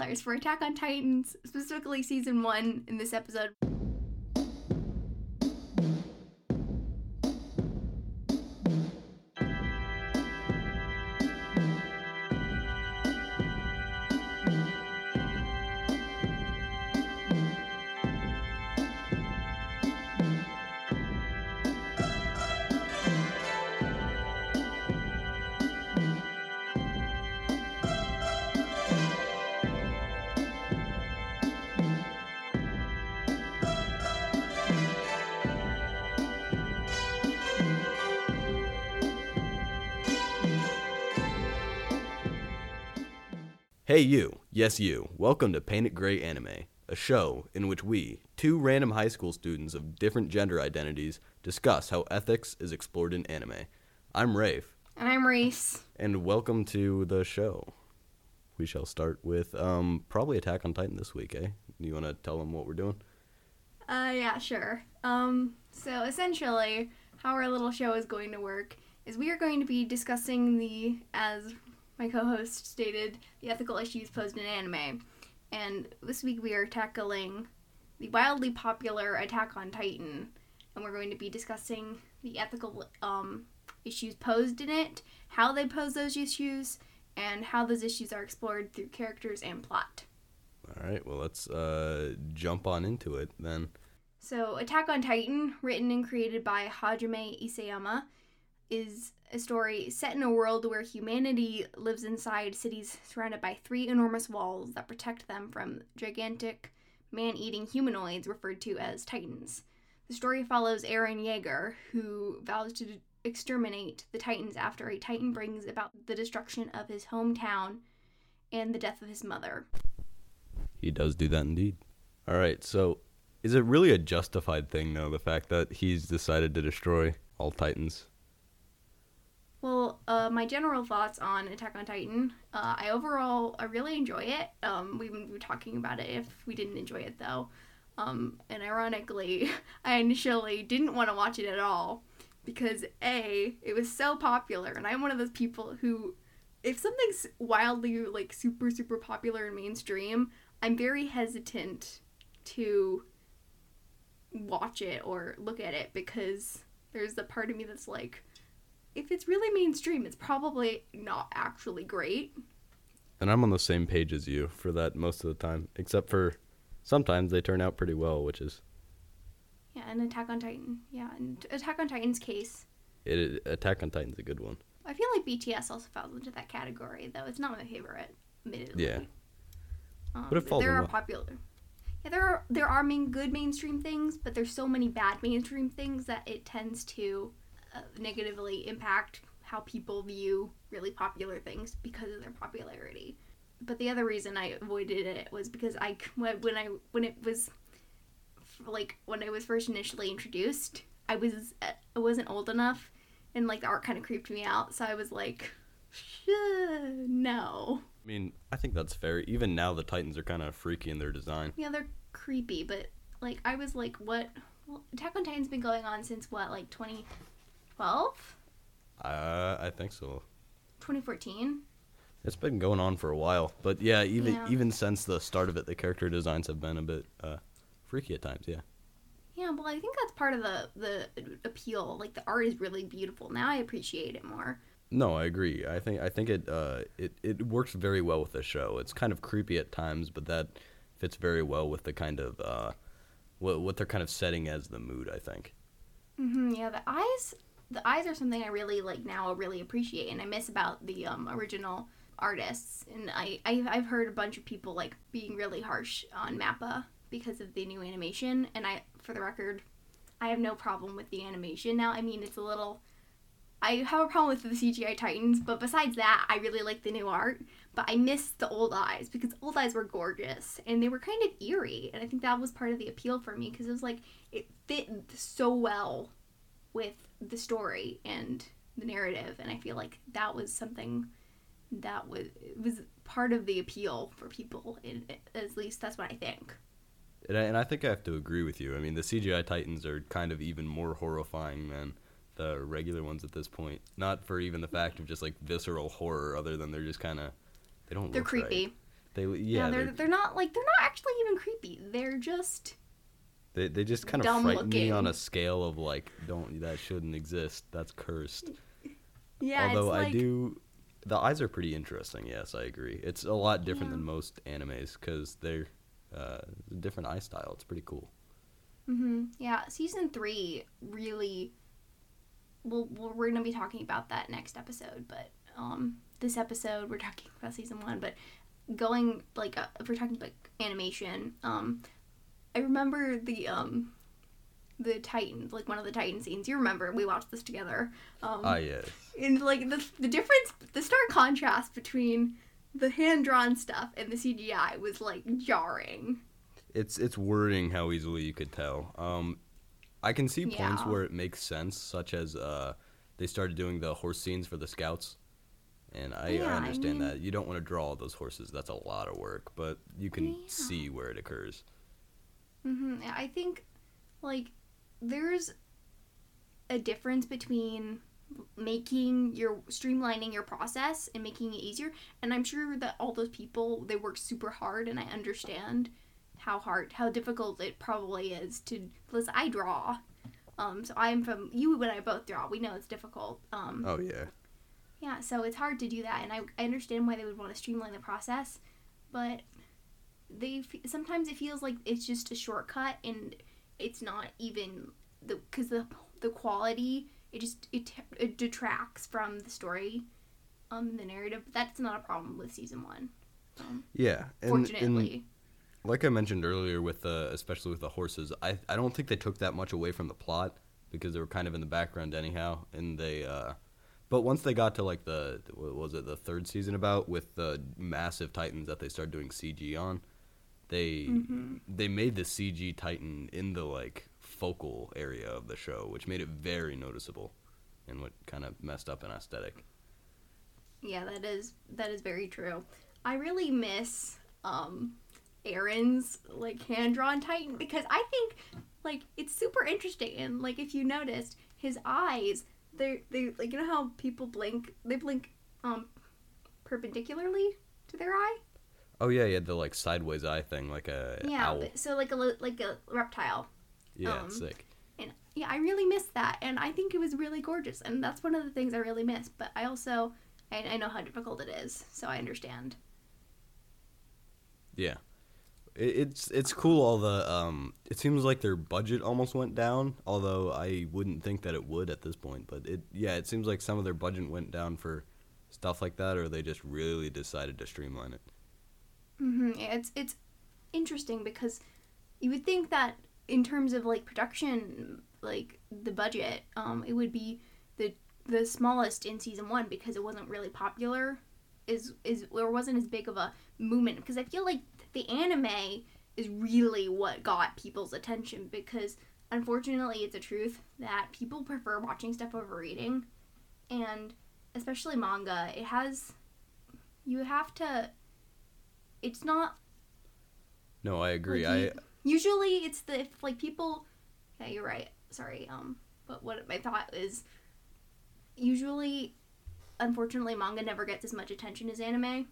spoilers for Attack on Titans, specifically season one in this episode. Hey, you. Yes, you. Welcome to Paint It Gray Anime, a show in which we, two random high school students of different gender identities, discuss how ethics is explored in anime. I'm Rafe, And I'm Reese. and welcome to the show. We shall start with um, probably Attack on Titan this week, eh? You want to tell them what we're doing? Uh, yeah, sure. Um, so essentially, how our little show is going to work is we are going to be discussing the, as my co-host stated, the ethical issues posed in anime. And this week we are tackling the wildly popular Attack on Titan, and we're going to be discussing the ethical um, issues posed in it, how they pose those issues, and how those issues are explored through characters and plot. All right, well, let's uh, jump on into it then. So, Attack on Titan, written and created by Hajime Isayama, is a story set in a world where humanity lives inside cities surrounded by three enormous walls that protect them from gigantic, man eating humanoids referred to as Titans. The story follows Eren Yeager, who vows to exterminate the Titans after a Titan brings about the destruction of his hometown and the death of his mother. He does do that indeed. All right, so is it really a justified thing, though, the fact that he's decided to destroy all Titans? Well, uh, my general thoughts on Attack on Titan. Uh, I overall I really enjoy it. Um, we wouldn't be talking about it if we didn't enjoy it though. Um, and ironically, I initially didn't want to watch it at all because a it was so popular, and I'm one of those people who, if something's wildly like super super popular and mainstream, I'm very hesitant to watch it or look at it because there's the part of me that's like if it's really mainstream, it's probably not actually great. And I'm on the same page as you for that most of the time, except for sometimes they turn out pretty well, which is Yeah, and Attack on Titan. Yeah, and Attack on Titan's case. it. Attack on Titan's a good one. I feel like BTS also falls into that category, though. It's not my favorite, admittedly. Yeah. Um, But it falls there are well. popular. Yeah, there are there are main good mainstream things, but there's so many bad mainstream things that it tends to uh, negatively impact how people view really popular things because of their popularity. But the other reason I avoided it was because I when I when it was like when I was first initially introduced, I was uh, I wasn't old enough, and like the art kind of creeped me out. So I was like, "Shh, no. I mean, I think that's fair. Even now, the Titans are kind of freaky in their design. Yeah, they're creepy, but like I was like, what? Well, Attack on Titan's been going on since what, like 2012, Uh, I think so. 2014. It's been going on for a while, but yeah, even Yeah. even since the start of it, the character designs have been a bit uh, freaky at times. Yeah. Yeah, well, I think that's part of the the appeal. Like the art is really beautiful. Now I appreciate it more. No, I agree. I think I think it uh it, it works very well with the show. It's kind of creepy at times, but that fits very well with the kind of uh what what they're kind of setting as the mood. I think. hmm yeah, the eyes, the eyes are something I really like now. Really appreciate, and I miss about the um, original artists. And I I've, I've heard a bunch of people like being really harsh on Mappa because of the new animation. And I, for the record, I have no problem with the animation now. I mean, it's a little. I have a problem with the CGI Titans, but besides that, I really like the new art. But I miss the old eyes because old eyes were gorgeous and they were kind of eerie, and I think that was part of the appeal for me because it was like it fit so well with the story and the narrative, and I feel like that was something that was was part of the appeal for people. And at least that's what I think. And I, and I think I have to agree with you. I mean, the CGI Titans are kind of even more horrifying than the regular ones at this point. Not for even the fact of just like visceral horror, other than they're just kind of they don't. They're look right. creepy. They yeah, Yeah, they're they're, they're not like they're not actually even creepy. They're just they they just kind of frighten me on a scale of like don't that shouldn't exist. That's cursed. yeah. Although it's I do, the eyes are pretty interesting. Yes, I agree. It's a lot different Yeah. than most animes because they're uh, a different eye style. It's pretty cool. hmm Yeah, season three really. Well, well, we're gonna be talking about that next episode, but um, this episode we're talking about season one. But going like uh, if we're talking about animation, um, I remember the um, the Titan, like one of the Titan scenes. You remember we watched this together. Um, Ah, yes. and like the the difference, the stark contrast between the hand drawn stuff and the CGI was like jarring. It's it's wording how easily you could tell. Um, I can see points Yeah. where it makes sense, such as uh, they started doing the horse scenes for the scouts, and I, Yeah, I I understand mean- that you don't want to draw all those horses. That's a lot of work, but you can Yeah. see where it occurs. Hmm I think, like, there's a difference between making your streamlining your process and making it easier. And I'm sure that all those people they work super hard, and I understand how hard, how difficult it probably is to. Listen, I draw, um, so I'm from you and I both draw. We know it's difficult. Um, Oh yeah. yeah, so it's hard to do that, and I, I understand why they would want to streamline the process, but they sometimes it feels like it's just a shortcut, and it's not even the because the the quality it just it, it detracts from the story, um, the narrative. but That's not a problem with season one, um, Yeah. And, and fortunately. like I mentioned earlier, with the especially with the horses, I I don't think they took that much away from the plot because they were kind of in the background anyhow, and they. uh but once they got to like the what was it the third season about with the massive titans that they started doing CG on, they Mhm. they made the CG titan in the like focal area of the show, which made it very noticeable, and what kind of messed up an aesthetic. Yeah, that is that is very true. I really miss um Eren's like hand drawn Titan because I think like it's super interesting and like if you noticed his eyes they they like you know how people blink they blink um perpendicularly to their eye Oh yeah, had the like sideways eye thing, like a yeah but- so like a like a reptile Yeah, um, sick. and yeah I really miss that and I think it was really gorgeous and that's one of the things I really miss but I also I, I know how difficult it is so I understand Yeah, it, it's it's cool. All the um, it seems like their budget almost went down. Although I wouldn't think that it would at this point. But it yeah, it seems like some of their budget went down for stuff like that, or they just really decided to streamline it. Hmm It's it's interesting because you would think that in terms of like production, like the budget, um, it would be the the smallest in season one because it wasn't really popular, is is or wasn't as big of a movement. Because I feel like the anime is really what got people's attention because unfortunately it's a truth that people prefer watching stuff over reading, and especially manga, it has you have to it's not No, I agree. like, I usually it's the if like people yeah you're right sorry um but what my thought is usually unfortunately manga never gets as much attention as anime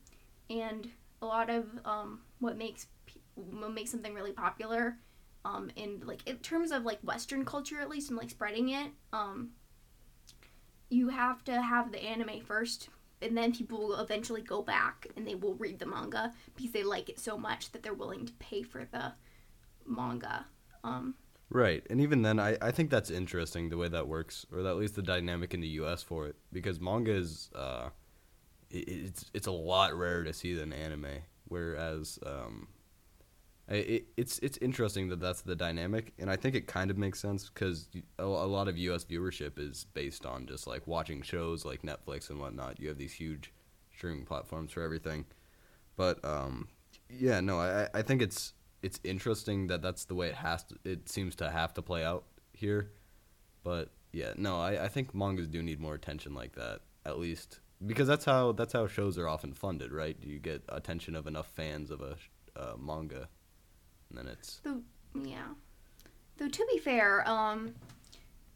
and a lot of um what makes what makes something really popular um in like in terms of like western culture at least and like spreading it um you have to have the anime first and then people will eventually go back and they will read the manga because they like it so much that they're willing to pay for the manga um Right, and even then, I, I think that's interesting the way that works, or at least the dynamic in the U.S. for it, because manga is uh, it, it's it's a lot rarer to see than anime, whereas um, it, it's it's interesting that that's the dynamic, and I think it kind of makes sense because a, a lot of U.S. viewership is based on just like watching shows like Netflix and whatnot. You have these huge streaming platforms for everything, but um, yeah, no, I I think it's it's interesting that that's the way it has to it seems to have to play out here but yeah no I, I think mangas do need more attention like that at least because that's how that's how shows are often funded right you get attention of enough fans of a uh, manga and then it's Though, yeah. Though to be fair, um,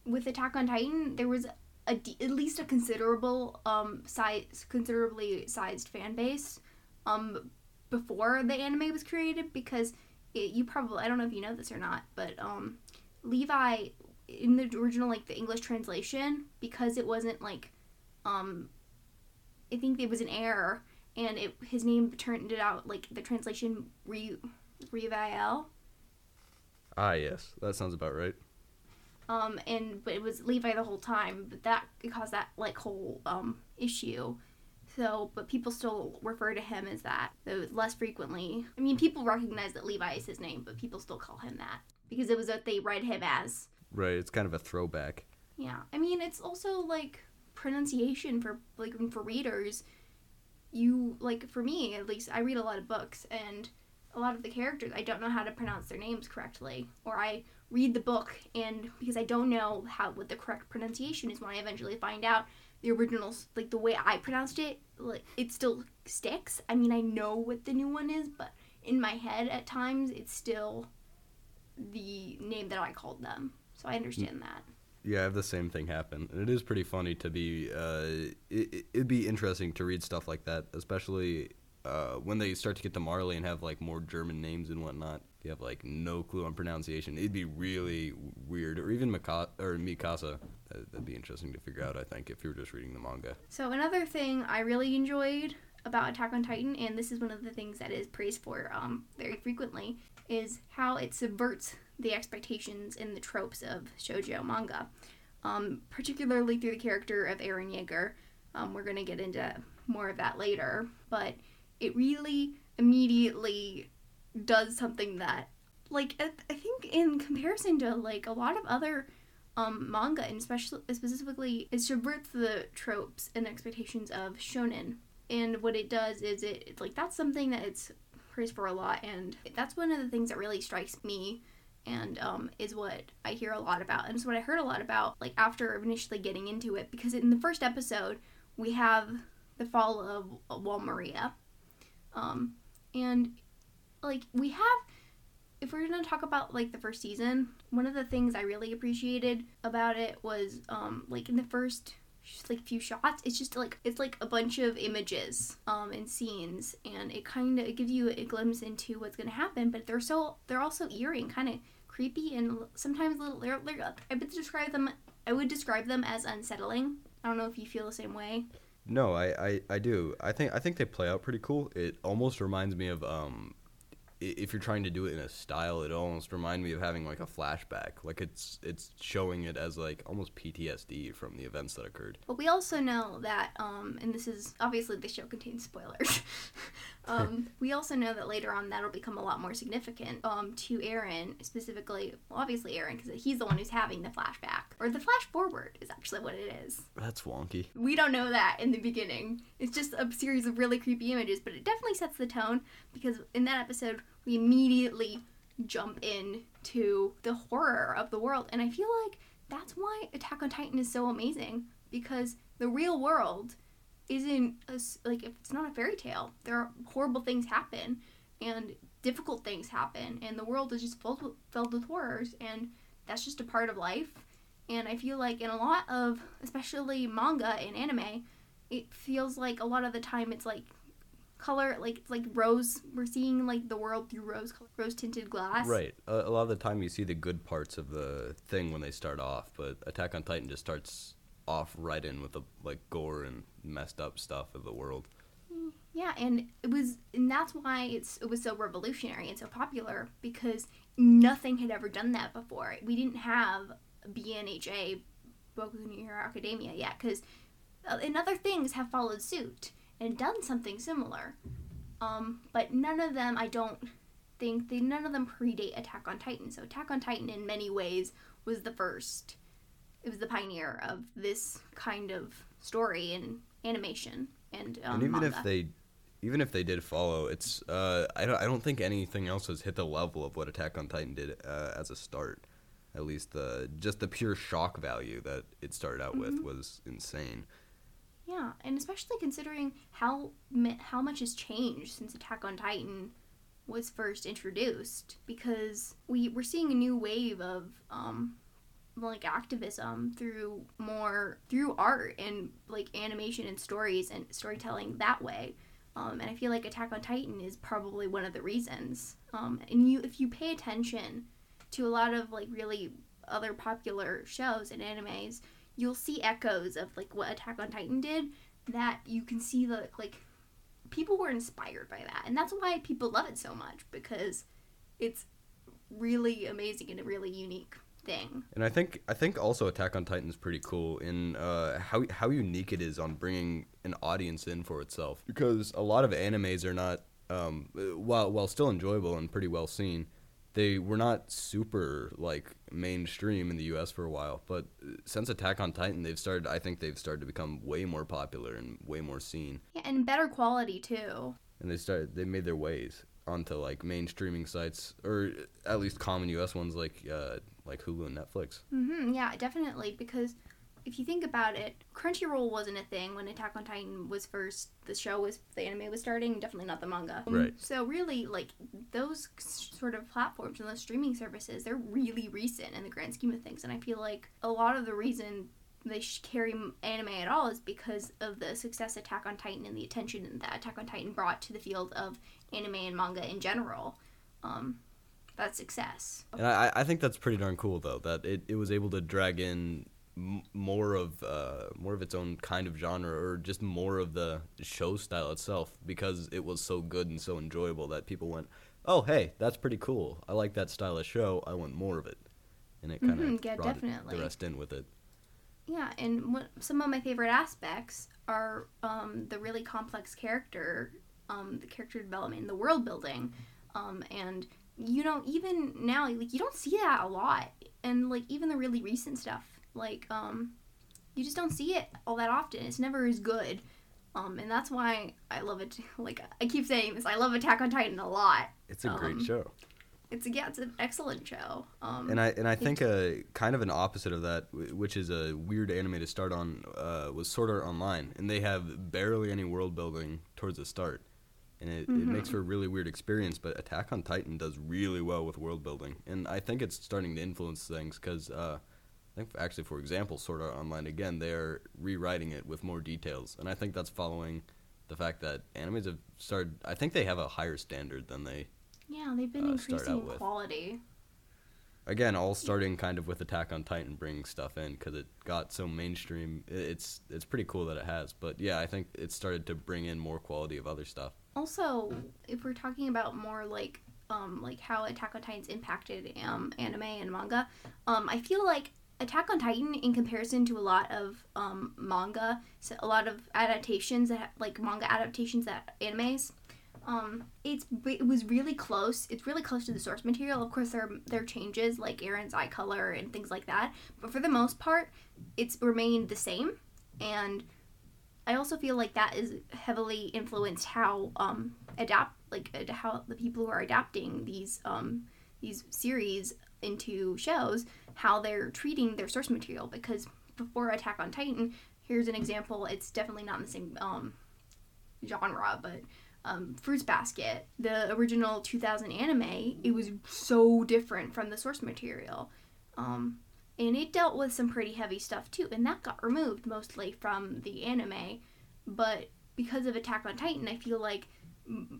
with Attack on Titan, there was a at least a considerable um size, considerably sized fan base, um, before the anime was created because it, you probably I don't know if you know this or not, but um, Levi in the original like the English translation because it wasn't like um, I think it was an error and it his name turned it out like the translation Re Rivaille. Ah, yes, that sounds about right. Um, and but it was Levi the whole time, but that caused that like whole um issue. So, but people still refer to him as that, though less frequently. I mean, people recognize that Levi is his name, but people still call him that because it was what they read him as. Right, it's kind of a throwback. Yeah, I mean, it's also like pronunciation for like for readers. You like for me at least, I read a lot of books, and a lot of the characters I don't know how to pronounce their names correctly, or I read the book and because I don't know how what the correct pronunciation is when I eventually find out the originals like the way I pronounced it like it still sticks. I mean I know what the new one is, but in my head at times it's still the name that I called them. So I understand that. Yeah, I have the same thing happen, and it is pretty funny to be. Uh, it, it'd be interesting to read stuff like that, especially uh, when they start to get to Marley and have like more German names and whatnot. You have like no clue on pronunciation. It'd be really weird, or even Mika- or Mikasa. That'd, that'd be interesting to figure out. I think if you were just reading the manga. So another thing I really enjoyed about Attack on Titan, and this is one of the things that is praised for um, very frequently, is how it subverts the expectations and the tropes of shoujo manga, um, particularly through the character of Eren Yeager. Um, we're gonna get into more of that later, but it really immediately does something that, like, I think in comparison to like a lot of other um, manga, and especially specifically, it subverts the tropes and expectations of shonen. And what it does is it it's like that's something that it's praised for a lot, and that's one of the things that really strikes me, and um, is what I hear a lot about, and it's what I heard a lot about, like after initially getting into it, because in the first episode we have the fall of Wall Maria, um, and like we have if we're gonna talk about like the first season, one of the things I really appreciated about it was um like in the first like few shots, it's just like it's like a bunch of images um and scenes, and it kind of gives you a glimpse into what's gonna happen. But they're so they're also eerie and kind of creepy and sometimes little. They're, they're, I would describe them. I would describe them as unsettling. I don't know if you feel the same way. No, I, I, I do. I think I think they play out pretty cool. It almost reminds me of um, if you're trying to do it in a style, it almost reminds me of having like a flashback. Like it's it's showing it as like almost PTSD from the events that occurred. But we also know that, um, and this is obviously the show contains spoilers. um, we also know that later on that'll become a lot more significant um, to Eren, specifically, well, obviously Eren, because he's the one who's having the flashback. Or the flash forward is actually what it is. That's wonky. We don't know that in the beginning. It's just a series of really creepy images, but it definitely sets the tone because in that episode, we immediately jump in to the horror of the world. And I feel like that's why Attack on Titan is so amazing because the real world isn't a like if it's not a fairy tale. There are horrible things happen and difficult things happen, and the world is just filled with, filled with horrors, and that's just a part of life. And I feel like in a lot of, especially manga and anime, it feels like a lot of the time it's like color, like it's like rose. We're seeing like the world through rose rose tinted glass. Right. A lot of the time you see the good parts of the thing when they start off, but Attack on Titan just starts off right in with the like gore and messed up stuff of the world. Yeah, and it was, and that's why it's it was so revolutionary and so popular because nothing had ever done that before. We didn't have BNHA, Boku no Hero Academia yet, because and other things have followed suit and done something similar. Um, but none of them, I don't think they none of them predate Attack on Titan. So Attack on Titan, in many ways, was the first. It was the pioneer of this kind of story and animation and um, and even manga. if they even if they did follow, it's uh, I don't I don't think anything else has hit the level of what Attack on Titan did uh, as a start. At least the just the pure shock value that it started out with Mhm. was insane. Yeah, and especially considering how how much has changed since Attack on Titan was first introduced, because we we're seeing a new wave of um, like activism through more through art and like animation and stories and storytelling that way. Um, and I feel like Attack on Titan is probably one of the reasons. Um, and you, if you pay attention to a lot of like really other popular shows and animes, you'll see echoes of like what Attack on Titan did. That you can see the like people were inspired by that, and that's why people love it so much because it's really amazing and really unique thing. And I think I think also Attack on Titan is pretty cool in uh, how how unique it is on bringing an audience in for itself. Because a lot of animes are not, um, while while still enjoyable and pretty well seen, they were not super like mainstream in the U.S. for a while. But since Attack on Titan, they've started. I think they've started to become way more popular and way more seen. Yeah, and better quality too. And they started. They made their ways onto like mainstreaming sites, or at least common U.S. ones like uh, like Hulu and Netflix. Mm-hmm, yeah, definitely. Because if you think about it, Crunchyroll wasn't a thing when Attack on Titan was first. The show was the anime was starting. Definitely not the manga. Right. So really, like those sort of platforms and those streaming services, they're really recent in the grand scheme of things. And I feel like a lot of the reason they sh- carry anime at all is because of the success Attack on Titan and the attention that Attack on Titan brought to the field of anime and manga in general. Um, that's success. And I, I think that's pretty darn cool though that it, it was able to drag in m- more of uh, more of its own kind of genre or just more of the show style itself because it was so good and so enjoyable that people went, oh hey, that's pretty cool. I like that style of show. I want more of it, and it kind of Mhm, yeah, brought it- definitely. the rest in with it. Yeah, and what, some of my favorite aspects are um, the really complex character, um, the character development, the world building, um, and you know even now like you don't see that a lot, and like even the really recent stuff, like um, you just don't see it all that often. It's never as good, um, and that's why I love it. Like I keep saying this, I love Attack on Titan a lot. It's a great Um, show. It's a, yeah, it's an excellent show. Um, And I and I think a kind of an opposite of that, which is a weird anime to start on, uh, was Sword Art Online, and they have barely any world building towards the start, and it, it makes for a really weird experience. But Attack on Titan does really well with world building, and I think it's starting to influence things because uh, I think actually, for example, Sword Art Online again, they are rewriting it with more details, and I think that's following the fact that animes have started. I think they have a higher standard than they yeah, they've been uh, increasing quality. again all starting kind of with attack on titan bringing stuff in because it got so mainstream it's it's pretty cool that it has but yeah i think it started to bring in more quality of other stuff Also, if we're talking about more like um like how Attack on Titan's impacted um anime and manga, um I feel like Attack on Titan in comparison to a lot of um manga, so a lot of adaptations that like manga adaptations that animes um it's it was really close. It's really close to the source material. Of course there are, there are changes like Eren's eye color and things like that but for the most part it's remained the same. And I also feel like that is heavily influenced how um adapt like ad- how the people who are adapting these um these series into shows how they're treating their source material because before Attack on Titan here's an example it's definitely not in the same um genre but um, Fruits Basket, the original 2000 anime, it was so different from the source material. Um, and it dealt with some pretty heavy stuff too, and that got removed mostly from the anime. But because of Attack on Titan, I feel like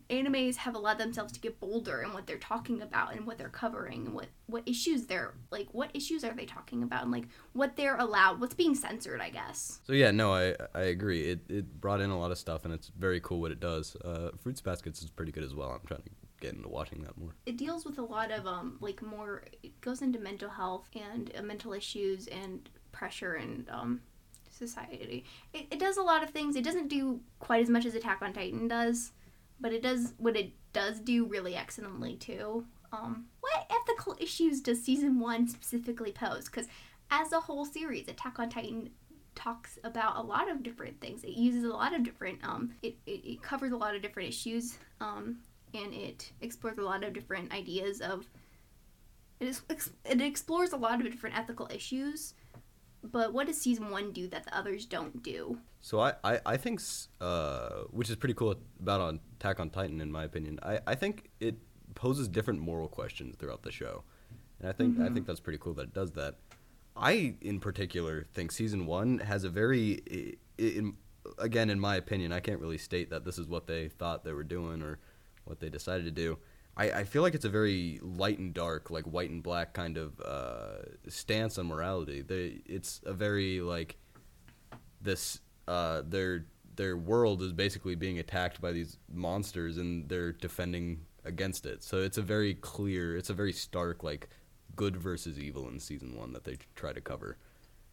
animes have allowed themselves to get bolder in what they're talking about and what they're covering and what, what issues they're like what issues are they talking about and like what they're allowed what's being censored i guess. So yeah no i i agree. It it brought in a lot of stuff and it's very cool what it does. Uh fruits baskets is pretty good as well. I'm trying to get into watching that more. It deals with a lot of um like more it goes into mental health and uh, mental issues and pressure and um society. It, it does a lot of things. It doesn't do quite as much as attack on titan does but it does what it does do really excellently too. Um what ethical issues does season one specifically pose? Because as a whole series attack on titan talks about a lot of different things. It uses a lot of different um it, it, it covers a lot of different issues. Um and it explores a lot of different ideas of it, is, it explores a lot of different ethical issues but what does season one do that the others don't do? So i i, I think uh which is pretty cool about on attack on titan in my opinion i i think it poses different moral questions throughout the show. And i think i think that's pretty cool that it does that. I in particular think season one has a very in again, in my opinion, I can't really state that this is what they thought they were doing or what they decided to do. I, I feel like it's a very light and dark, like white and black kind of uh, stance on morality. They, it's a very like this. Uh, their their world is basically being attacked by these monsters, and they're defending against it. So it's a very clear, it's a very stark like good versus evil in season one that they try to cover.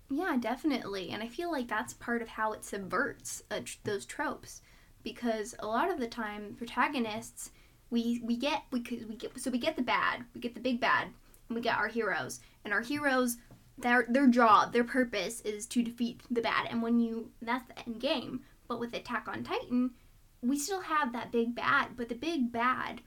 Yeah, definitely. And I feel like that's part of how it subverts uh, tr- those tropes because a lot of the time protagonists we we get we we get so we get the bad, we get the big bad, and we get our heroes. And our heroes their their job, their purpose is to defeat the bad. And when you that's the end game. But with Attack on Titan, we still have that big bad, but the big bad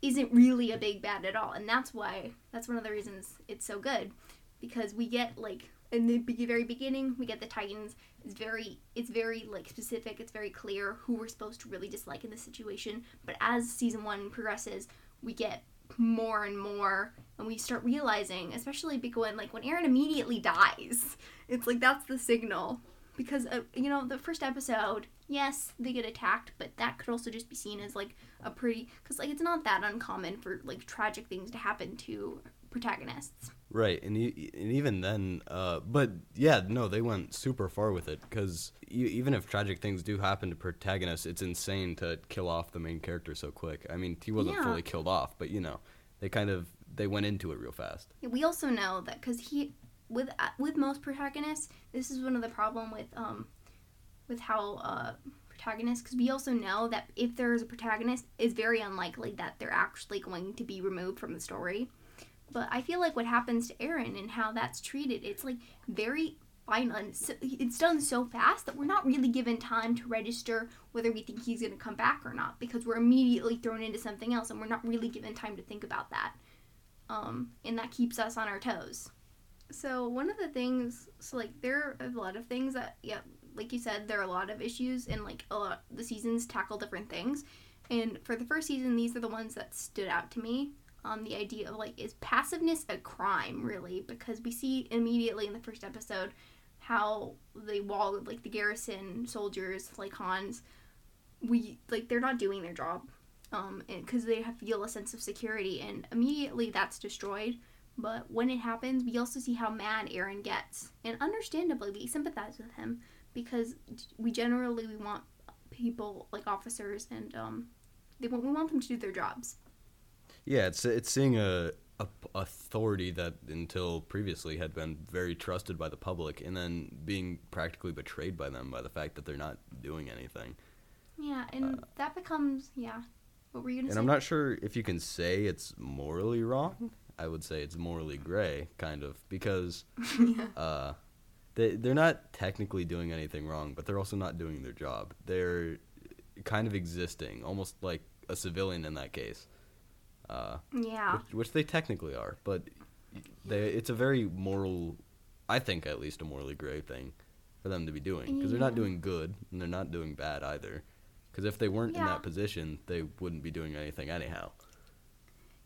isn't really a big bad at all. And that's why that's one of the reasons it's so good because we get like in the very beginning we get the titans. It's very it's very like specific. It's very clear who we're supposed to really dislike in this situation. But as season one progresses we get more and more and we start realizing especially because when like when eren immediately dies it's like that's the signal. Because uh, you know the first episode yes they get attacked but that could also just be seen as like a pretty because like it's not that uncommon for like tragic things to happen to protagonists Right, and, e- and even then, uh, but yeah, no, they went super far with it because even if tragic things do happen to protagonists, it's insane to kill off the main character so quick. I mean, he wasn't Yeah. fully killed off, but you know, they kind of they went into it real fast. We also know that because he with uh, with most protagonists, this is one of the problem with um with how uh protagonists because we also know that if there is a protagonist, it's very unlikely that they're actually going to be removed from the story. But I feel like what happens to Eren and how that's treated, it's like very so- It's done so fast that we're not really given time to register whether we think he's going to come back or not because we're immediately thrown into something else and we're not really given time to think about that. Um, and that keeps us on our toes. So one of the things, so like there are a lot of things that, yeah, like you said, there are a lot of issues, and like a lot the seasons tackle different things. And for the first season, these are the ones that stood out to me. Um, the idea of like is passiveness a crime really? Because we see immediately in the first episode how the wall, of like the garrison soldiers, like Hannes, we like they're not doing their job, um, because they have feel a sense of security, and immediately that's destroyed. But when it happens, we also see how mad Eren gets, and understandably, we sympathize with him because we generally we want people like officers and um, they want we want them to do their jobs. Yeah, it's it's seeing a, a authority that until previously had been very trusted by the public, and then being practically betrayed by them by the fact that they're not doing anything. Yeah, and that becomes yeah. What were you gonna And say? I'm not sure if you can say it's morally wrong. I would say it's morally gray, kind of, because yeah. uh, they they're not technically doing anything wrong, but they're also not doing their job. They're kind of existing, almost like a civilian in that case, uh, Yeah. which, which they technically are. But they it's a very moral, I think at least a morally gray thing for them to be doing because they're not doing good and they're not doing bad either. Because if they weren't in that position, they wouldn't be doing anything anyhow.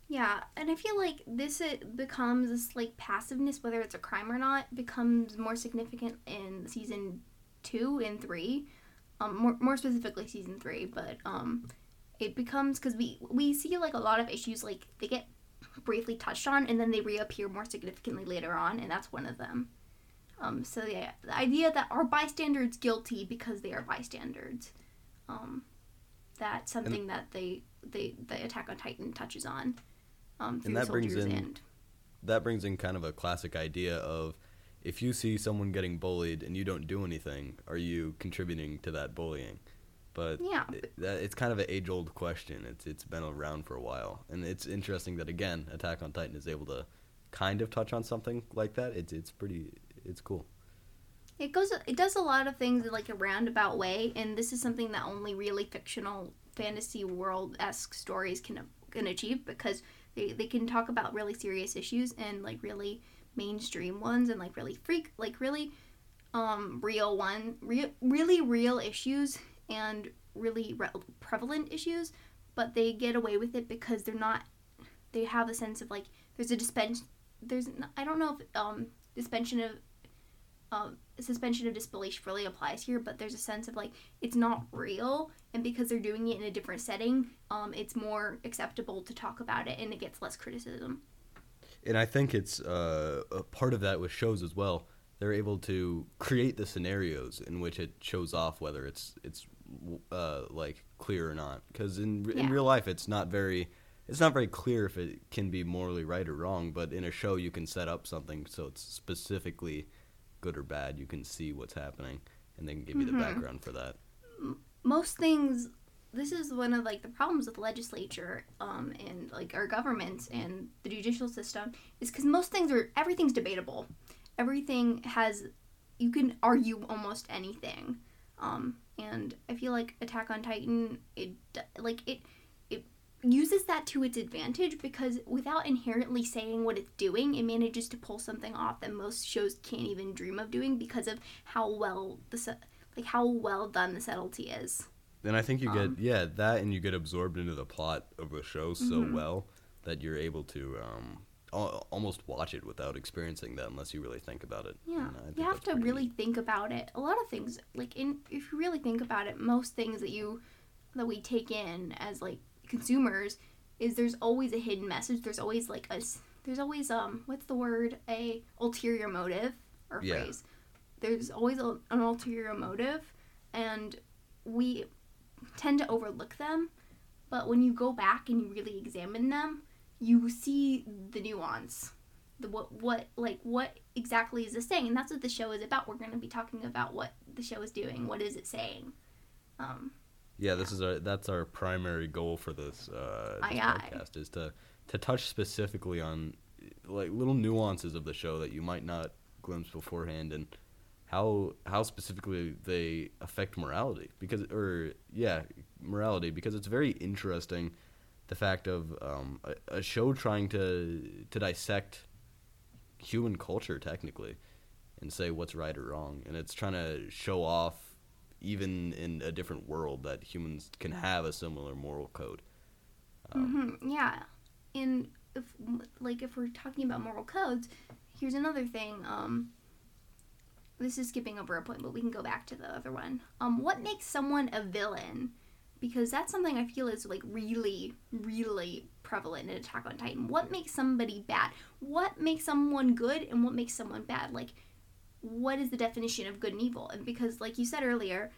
Yeah, and I feel like this it becomes this like passiveness, whether it's a crime or not, becomes more significant in season two and three, um, more more specifically season three. But um, it becomes because we we see like a lot of issues like they get briefly touched on and then they reappear more significantly later on, and that's one of them. Um, so yeah, the idea that are bystanders guilty because they are bystanders, um, that's something that they they the Attack on Titan touches on. Um, through that brings in- and that brings in kind of a classic idea of if you see someone getting bullied and you don't do anything, are you contributing to that bullying? But yeah, it, it's kind of an age old question. It's it's been around for a while, and it's interesting that again, Attack on Titan is able to kind of touch on something like that. It's it's pretty it's cool. it goes it does a lot of things in like a roundabout way, and this is something that only really fictional fantasy world esque stories can can achieve because they, they can talk about really serious issues and like really mainstream ones and like really freak like really um real one real really real issues and really re- prevalent issues but they get away with it because they're not they have a sense of like there's a dispense there's I don't know if um suspension of um, suspension of disbelief really applies here, but there's a sense of like it's not real, and because they're doing it in a different setting, um, it's more acceptable to talk about it, and it gets less criticism. And I think it's uh, a part of that with shows as well. They're able to create the scenarios in which it shows off whether it's it's uh, like clear or not. Because in in real life, it's not very it's not very clear if it can be morally right or wrong. But in a show, you can set up something so it's specifically good or bad. You can see what's happening, and they can give you the Mhm. background for that. most things this is one of like the problems with the legislature um, and like our government and the judicial system is because most things are everything's debatable everything has you can argue almost anything um, and i feel like attack on titan it like it it uses that to its advantage because without inherently saying what it's doing it manages to pull something off that most shows can't even dream of doing because of how well the like how well done the subtlety is And I think you get Um, yeah that, and you get absorbed into the plot of the show so Mhm. well that you're able to um, almost watch it without experiencing that unless you really think about it. Yeah, And I think you have to really neat. think about it. A lot of things, like in, if you really think about it, most things that you that we take in as like consumers is there's always a hidden message. There's always like a there's always um what's the word a ulterior motive or Yeah. phrase. There's always a, an ulterior motive, and we tend to overlook them. But when you go back and you really examine them, you see the nuance the what what like what exactly is this saying? And that's what the show is about. We're going to be talking about what the show is doing. What is it saying? Um Yeah, this is our that's our primary goal for this, uh, this podcast is to to touch specifically on like little nuances of the show that you might not glimpse beforehand and how how specifically they affect morality because or yeah morality because it's very interesting the fact of um, a, a show trying to to dissect human culture technically and say what's right or wrong. And it's trying to show off even in a different world that humans can have a similar moral code. Um, mhm, yeah. And if like if we're talking about moral codes here's another thing um this is skipping over a point but we can go back to the other one. Um what makes someone a villain because that's something i feel is like really really prevalent in attack on titan. What makes somebody bad? What makes someone good and what makes someone bad? Like what is the definition of good and evil? And because like you said earlier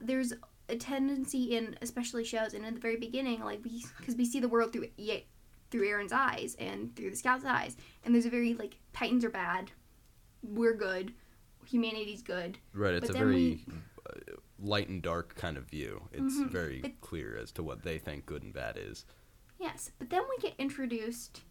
there's a tendency in especially shows and in the very beginning like we because we see the world through through Eren's eyes and through the scout's eyes. And there's a very like titans are bad we're good humanity's good. Right it's a very we- light and dark kind of view. It's Mhm, very but- clear as to what they think good and bad is. Yes but then we get introduced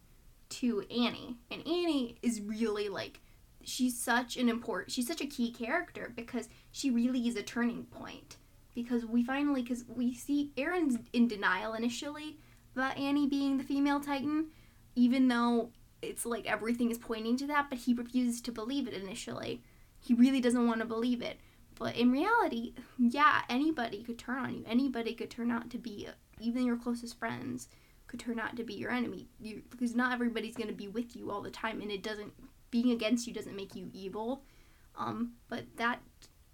to Annie and Annie is really like she's such an important she's such a key character because she really is a turning point. Because we finally because we see Eren's in denial initially about Annie being the female Titan even though it's like everything is pointing to that but he refuses to believe it initially. He really doesn't want to believe it but in reality yeah anybody could turn on you. Anybody could turn out to be even your closest friends could turn out to be your enemy. You, because not everybody's going to be with you all the time and it doesn't being against you doesn't make you evil. Um, but that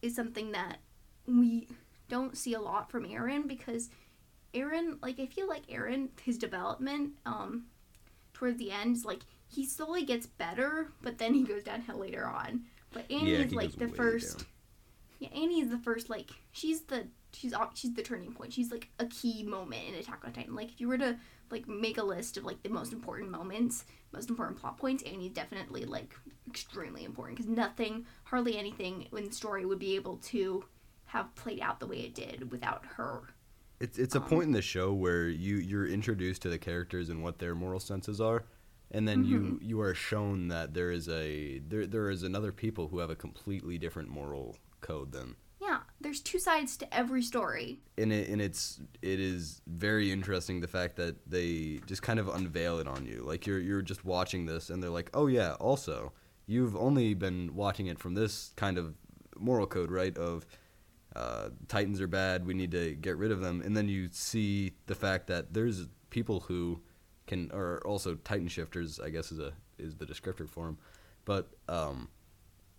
is something that we don't see a lot from eren because eren like i feel like eren his development um, toward the end is like he slowly gets better but then he goes downhill later on. But annie Yeah, is like the first down. Yeah annie is the first like she's the she's she's the turning point. She's like a key moment in attack on titan. Like if you were to like make a list of like the most important moments most important plot points annie's definitely like extremely important because nothing hardly anything in the story would be able to have played out the way it did without her. It's it's a Um, point in the show where you you're introduced to the characters and what their moral senses are, and then you Mm-hmm. you are shown that there is a there there is another people who have a completely different moral code than yeah there's two sides to every story. And it and it's it is very interesting the fact that they just kind of unveil it on you. Like you're you're just watching this and they're like oh yeah also you've only been watching it from this kind of moral code right? Of uh, titans are bad we need to get rid of them. And then you see the fact that there's people who can are also titan shifters i guess is a is the descriptor for them but um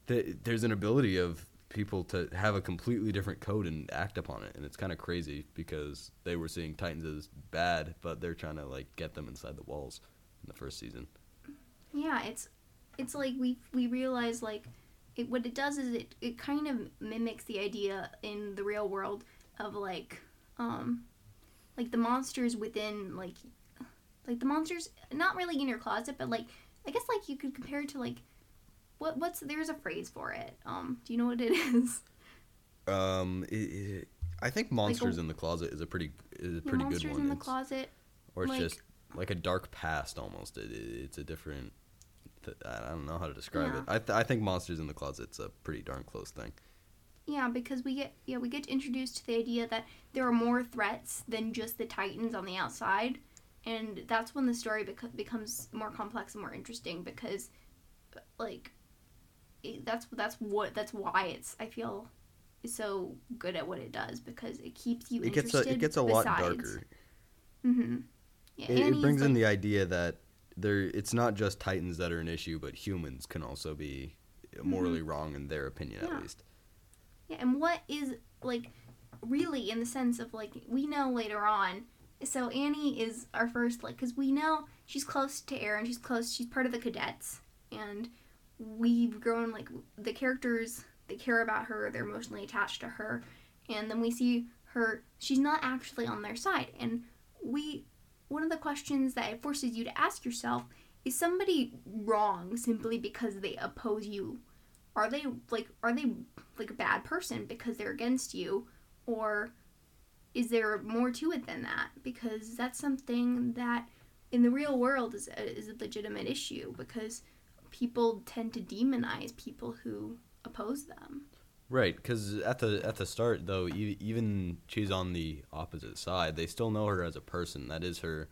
th- there's an ability of people to have a completely different code and act upon it, and it's kind of crazy because they were seeing Titans as bad, but they're trying to like get them inside the walls in the first season. Yeah, it's it's like we we realize like it, what it does is it, it kind of mimics the idea in the real world of like um like the monsters within like like the monsters not really in your closet but like I guess like you could compare it to like what what's there's a phrase for it. Um do you know what it is? Um, it, it, I think monsters in the closet is a pretty is a pretty good one. Monsters in the It's- closet. or it's like- just like a dark past almost. It, it- it's a different. th- I don't know how to describe Yeah. it. I, th- I think monsters in the closet's a pretty darn close thing. Yeah, because we get yeah we get introduced to the idea that there are more threats than just the Titans on the outside, and that's when the story bec- becomes more complex and more interesting because, like, it, that's that's what that's why it's I feel so good at what it does because it keeps you It gets a, interested. it gets a lot besides- darker. Mm-hmm. Yeah, It, it brings in the idea that there it's not just titans that are an issue, but humans can also be morally wrong in their opinion Mm-hmm. Yeah. at least. Yeah, and what is like really in the sense of like we know later on. So Annie is our first like because we know she's close to Eren. She's close. She's part of the cadets, and we've grown like the characters. They care about her. They're emotionally attached to her, and then we see her. She's not actually on their side, and we. One of the questions that it forces you to ask yourself is somebody wrong simply because they oppose you are they like are they like a bad person because they're against you or is there more to it than that because that's something that in the real world is a, is a legitimate issue because people tend to demonize people who oppose them Right, because at the at the start though, e- even she's on the opposite side. They still know her as a person. That is her.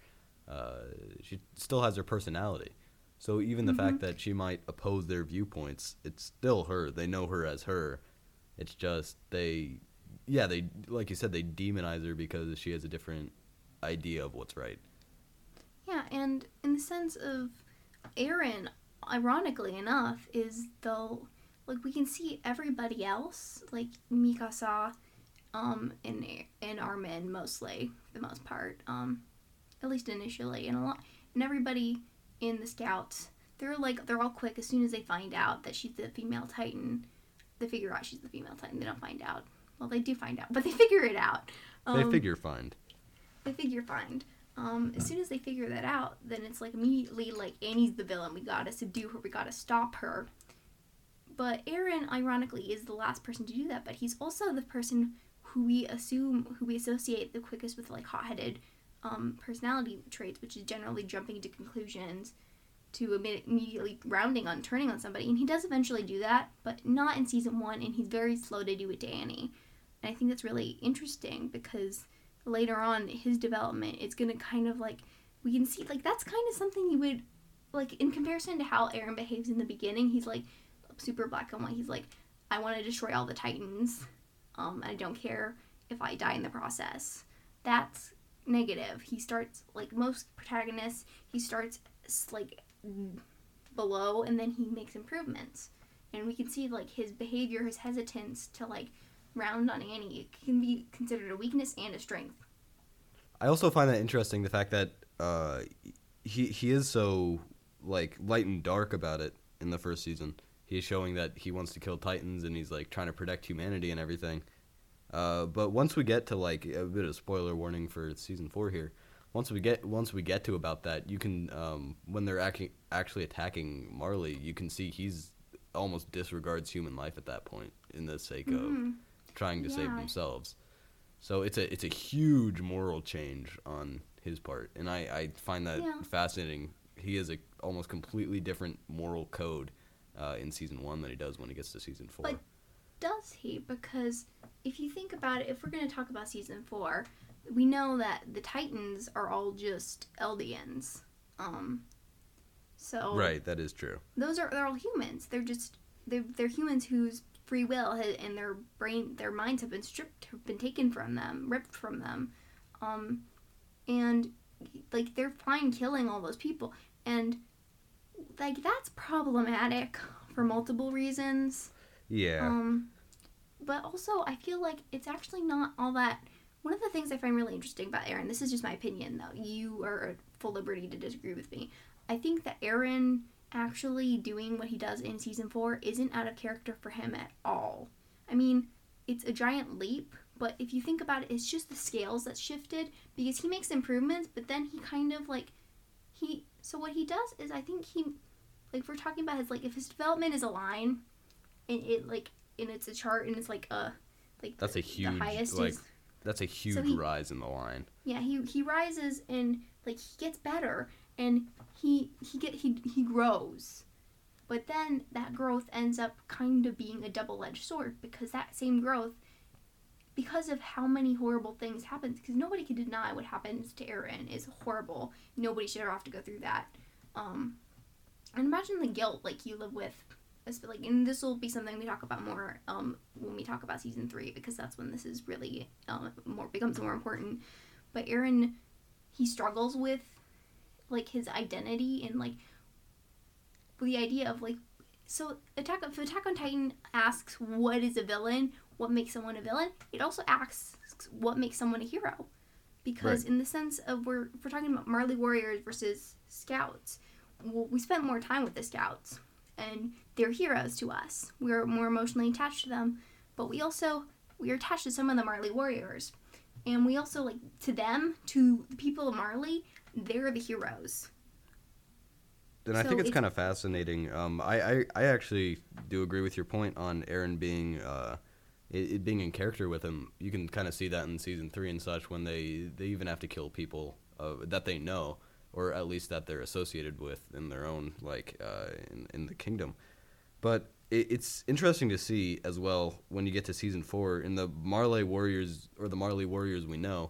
Uh, she still has her personality. So even the fact that she might oppose their viewpoints, it's still her. They know her as her. It's just they, yeah, they like you said, they demonize her because she has a different idea of what's right. yeah and in the sense of eren ironically enough is though like we can see everybody else like mikasa um and and armin mostly for the most part um at least initially and a lot and everybody in the scouts they're like they're all quick as soon as they find out that she's the female titan they figure out she's the female titan they don't find out well they do find out but they figure it out they Um, figure find. they figure find. Um, as soon as they figure that out, then it's like immediately like Annie's the villain. We gotta subdue her. We gotta stop her. But Eren, ironically, is the last person to do that. But he's also the person who we assume, who we associate the quickest with like hot-headed um, personality traits, which is generally jumping to conclusions, to imme- immediately rounding on turning on somebody. And he does eventually do that, but not in season one. And he's very slow to do it to Annie. And I think that's really interesting because later on his development it's gonna kind of like we can see like that's kind of something you would like in comparison to how Eren behaves in the beginning he's like super black and white. He's like I want to destroy all the titans. Um I don't care if I die in the process. That's negative. He starts like most protagonists he starts like below and then he makes improvements. And we can see like his behavior his hesitance to like round on Annie it can be considered a weakness and a strength I also find that interesting the fact that uh, he he is so like light and dark about it in the first season. He's showing that he wants to kill titans and he's like trying to protect humanity and everything. Uh, but once we get to like a bit of spoiler warning for season four here, once we get once we get to about that, you can um, when they're acting, actually attacking Marley, you can see he's almost disregards human life at that point in the sake of Mhm. Trying to save themselves. So it's a it's a huge moral change on his part, and I, I find that Yeah. fascinating. He has a almost completely different moral code uh, in season one than he does when he gets to season four. But- does he? Because if you think about it, if we're going to talk about season four, we know that the Titans are all just Eldians. Um, so right, that is true. those are they're all humans. They're just they're, they're humans whose free will and their brain their minds have been stripped have been taken from them ripped from them um and like they're fine killing all those people and like that's problematic for multiple reasons. Yeah. Um, but also, I feel like it's actually not all that. One of the things I find really interesting about Eren, this is just my opinion though, you are at full liberty to disagree with me. I think that Eren actually doing what he does in season four isn't out of character for him at all. I mean, it's a giant leap, but if you think about it, it's just the scales that shifted because he makes improvements, but then he kind of like he so what he does is I think he like we're talking about his like if his development is a line and it like and it's a chart and it's like a like That's the, a huge, the highest like- is That's a huge he- rise in the line. yeah he he rises and like he gets better and he he get he he grows. But then that growth ends up kind of being a double-edged sword because that same growth because of how many horrible things happens because nobody can deny what happens to Eren is horrible. Nobody should ever have to go through that. Um and imagine the guilt like you live with. Like and this will be something we talk about more um when we talk about season three because that's when this is really um more becomes more important. But Eren he struggles with like his identity and like the idea of like so attack if attack on titan asks what is a villain what makes someone a villain it also asks what makes someone a hero. Because Right. in the sense of we're if we're talking about marley warriors versus scouts well, we spent more time with the scouts and they're heroes to us. We're more emotionally attached to them but we also we are attached to some of the marley warriors. And we also like to them to the people of marley they're the heroes And I think it's it's- kind of fascinating. Um, I, I, I actually do agree with your point on Eren being uh, it, it being in character with him. You can kind of see that in season three and such when they, they even have to kill people uh, that they know or at least that they're associated with in their own like uh, in, in the kingdom. But it, it's interesting to see as well when you get to season four in the Marley Warriors or the Marley Warriors we know.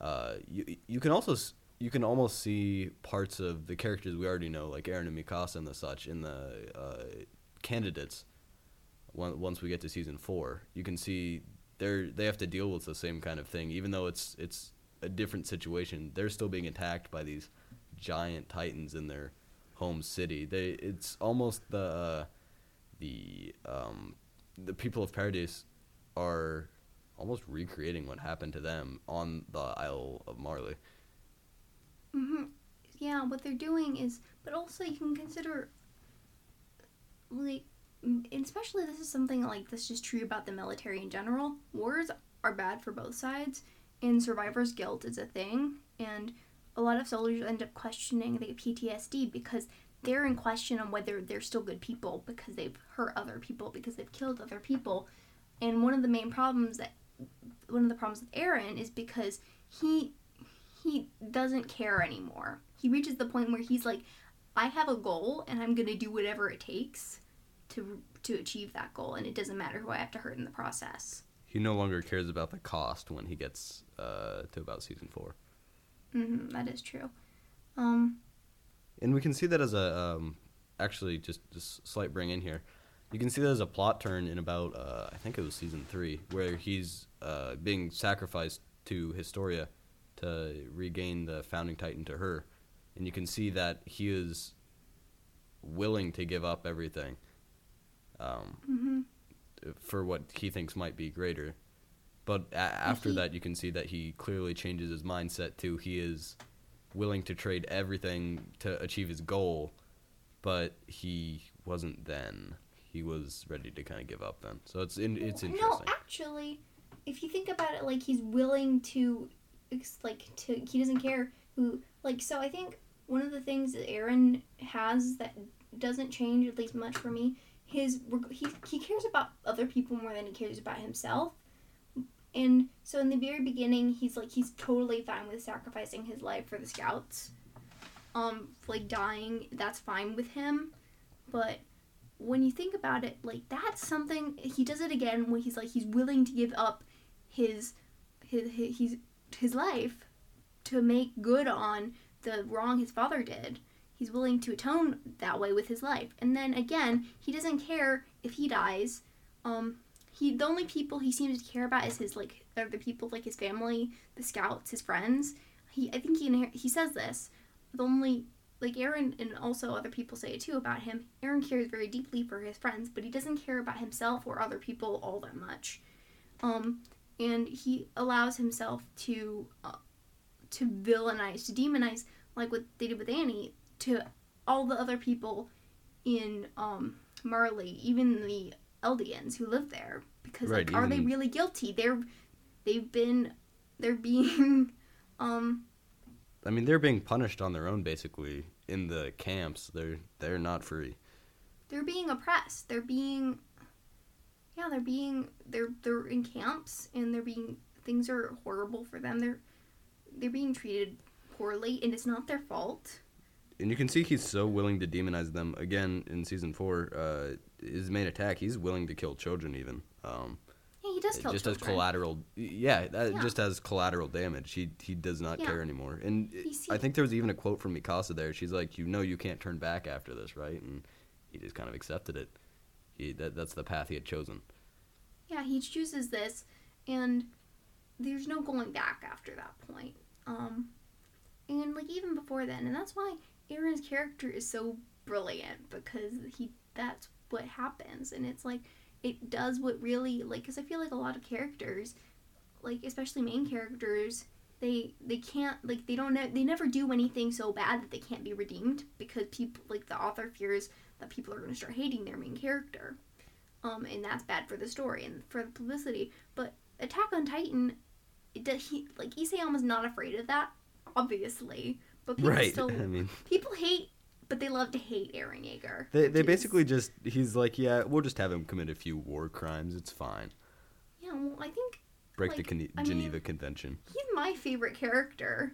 Uh, you you can also you can almost see parts of the characters we already know, like Eren and Mikasa and the such, in the uh, candidates. Once we get to season four, you can see they're they have to deal with the same kind of thing, even though it's it's a different situation. They're still being attacked by these giant titans in their home city. They it's almost the uh, the um, the people of Paradise are almost recreating what happened to them on the Isle of Marley. Hmm Yeah, what they're doing is, but also you can consider, like, especially this is something like this is true about the military in general. Wars are bad for both sides, and survivor's guilt is a thing, and a lot of soldiers end up questioning get PTSD because they're in question on whether they're still good people because they've hurt other people because they've killed other people, and one of the main problems that one of the problems with Eren is because he he doesn't care anymore. He reaches the point where he's like, I have a goal and I'm gonna do whatever it takes to to achieve that goal, and it doesn't matter who I have to hurt in the process. He no longer cares about the cost when he gets uh, to about season four, mm-hmm, that is true. Um, and we can see that as a um, actually just just slight bring in here. You can see that as a plot turn in about uh, I think it was season three where he's uh, being sacrificed to Historia to regain the founding titan to her, and you can see that he is willing to give up everything. Um, hmm for what he thinks might be greater. But a- after he- that, you can see that he clearly changes his mindset to he is willing to trade everything to achieve his goal, but he wasn't then. He was ready to kind of give up then. So it's in, it's No, interesting. actually, if you think about it, like he's willing to, like to he doesn't care who. Like so, I think one of the things that Eren has that doesn't change at least much for me. His he he cares about other people more than he cares about himself. And so in the very beginning, he's like he's totally fine with sacrificing his life for the scouts. Um, like dying, that's fine with him. But when you think about it, like that's something he does it again when he's like he's willing to give up his his his, his, his life to make good on the wrong his father did. He's willing to atone that way with his life. And then again, he doesn't care if he dies. Um he the only people he seems to care about is his like are the people like his family, the scouts, his friends. He I think he he says this. The only like Eren and also other people say it too about him. Eren cares very deeply for his friends, but he doesn't care about himself or other people all that much. Um, and he allows himself to uh, to villainize, to demonize, like what they did with Annie, to all the other people in um, Marley, even the Eldians who live there, because Right, like, are they really guilty? They're they've been they're being um I mean, they're being punished on their own basically in the camps. They're they're not free. they're being oppressed. They're being yeah, they're being they're they're in camps and they're being things are horrible for them. They're they're being treated poorly and it's not their fault. And you can see he's so willing to demonize them again in season four. Uh, his main attack, he's willing to kill children even. Um, Yeah, he does kill just children. as collateral. Yeah, that Yeah. just as collateral damage. He he does not Yeah. care anymore. And I think there was even a quote from Mikasa there. She's like, "You know, you can't turn back after this, right?" And he just kind of accepted it. He that that's the path he had chosen. Yeah, he chooses this, and there's no going back after that point. Um, and like even before then, and that's why Eren's character is so brilliant because he that's what happens, and it's like it does what really like because I feel like a lot of characters, like especially main characters, they they can't like they don't they never do anything so bad that they can't be redeemed because people like the author fears that people are going to start hating their main character um, and that's bad for the story and for the publicity. But Attack on Titan, it does he like Isayama's not afraid of that, obviously. But people Right. still I mean, people hate, but they love to hate Eren Yeager. they they is- basically just he's like, "Yeah, we'll just have him commit a few war crimes. It's fine. yeah. Well, I think Break the Like, Con- I mean- Geneva Convention." he's my favorite character,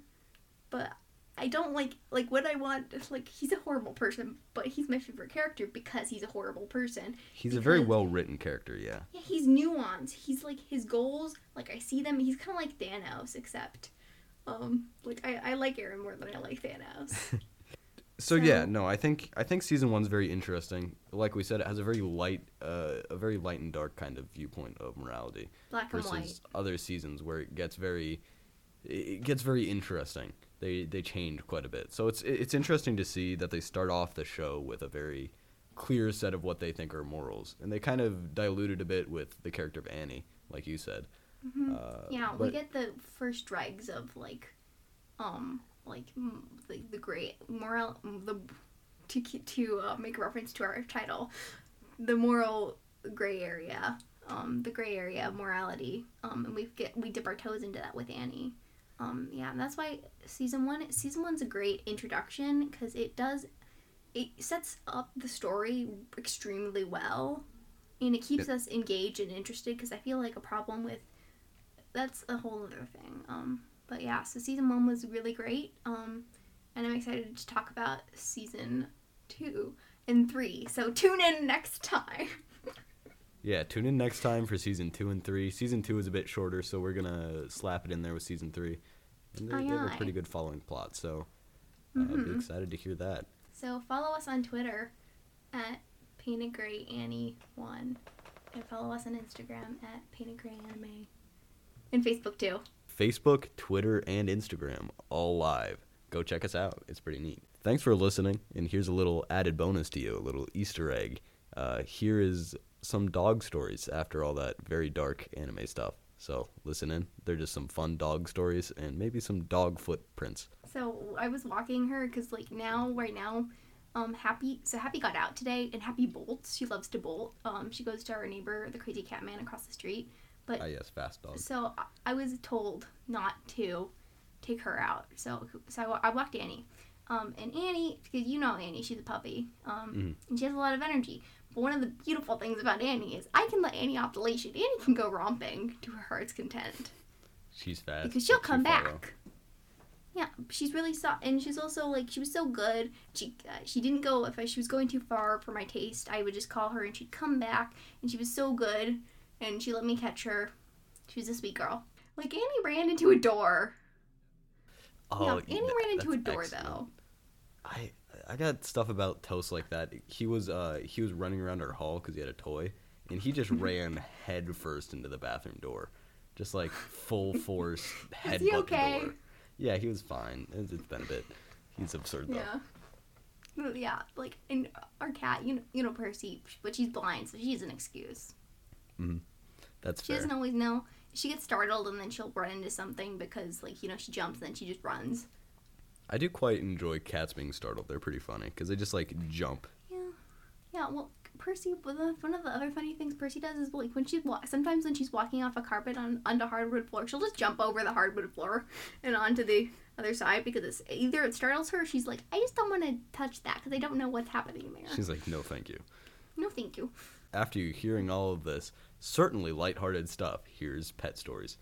but I don't like like what I want. Like he's a horrible person, but he's my favorite character because he's a horrible person. He's a very well written character. Yeah. Yeah, he's nuanced. He's like his goals. Like I see them. He's kind of like Thanos, except, um, like I, I like Eren more than I like Thanos. So, yeah, no, I think I think season one's very interesting. Like we said, it has a very light, uh, a very light and dark kind of viewpoint of morality Black and versus white. other seasons where it gets very, it gets very interesting. They they change quite a bit. So it's it's interesting to see that they start off the show with a very clear set of what they think are morals, and they kind of diluted a bit with the character of Annie, like you said. Mhm. Uh, yeah, we get the first dregs of like, um, like the the great moral the to to uh, make a reference to our title, the moral gray area, um, the gray area of morality, um, and we get we dip our toes into that with Annie. Um, yeah, and that's why season one season one's a great introduction because it does it sets up the story extremely well and it keeps us engaged and interested because i feel like a problem with that's a whole other thing um but yeah so season one was really great um and i'm excited to talk about season two and three so tune in next time Yeah, tune in next time for season two and three. Season two is a bit shorter, so we're gonna slap it in there with season three. And they, Aye, they have a pretty good following plot, so uh, I'll be excited to hear that. so follow us on twitter at painted gray annie one and follow us on instagram at painted gray anime and facebook too Facebook, Twitter, and Instagram, all live. Go check us out. It's pretty neat. Thanks for listening, and here's a little added bonus to you, a little Easter egg. Uh, here is some dog stories after all that very dark anime stuff. So listen in. They're just some fun dog stories and maybe some dog footprints. So I was walking her because like now, right now, um, Happy. So Happy got out today, and Happy bolts. She loves to bolt. Um, she goes to our neighbor, the crazy cat man across the street. But Ah, yes, fast dog. so I- I was told not to take her out. So so I, I walked Annie. Um, and Annie, because you know Annie, she's a puppy. Um, Mhm. and she has a lot of energy. But one of the beautiful things about Annie is I can let Annie off the leash, and Annie can go romping to her heart's content She's fast. because she'll come too far, though. back. Yeah, she's really soft, and she's also like she was so good. She uh, she didn't go if I, she was going too far for my taste. I would just call her, and she'd come back, and she was so good, and she let me catch her. She was a sweet girl. Like Annie ran into a door. Oh, yeah, Annie ran into a door excellent. though. I I got stuff about Toast like that. He was uh he was running around our hall because he had a toy, and he just ran head first into the bathroom door, just like full force headbutt he okay? door. Yeah, he was fine. It's, it's been a bit. He's absurd though. Yeah. yeah, like and our cat, you know, you know Percy, but she's blind, so she's an excuse. That's She fair. doesn't always know. She gets startled and then she'll run into something because like you know she jumps and then she just runs. I do quite enjoy cats being startled. They're pretty funny because they just like jump. Yeah, yeah. Well, Percy. One of the other funny things Percy does is like when she's wa- sometimes when she's walking off a carpet on onto hardwood floor, she'll just jump over the hardwood floor and onto the other side because it's either it startles her. Or she's like, I just don't want to touch that because I don't know what's happening there. She's like, no, thank you. no, thank you. After you hearing all of this, certainly lighthearted stuff, here's pet stories.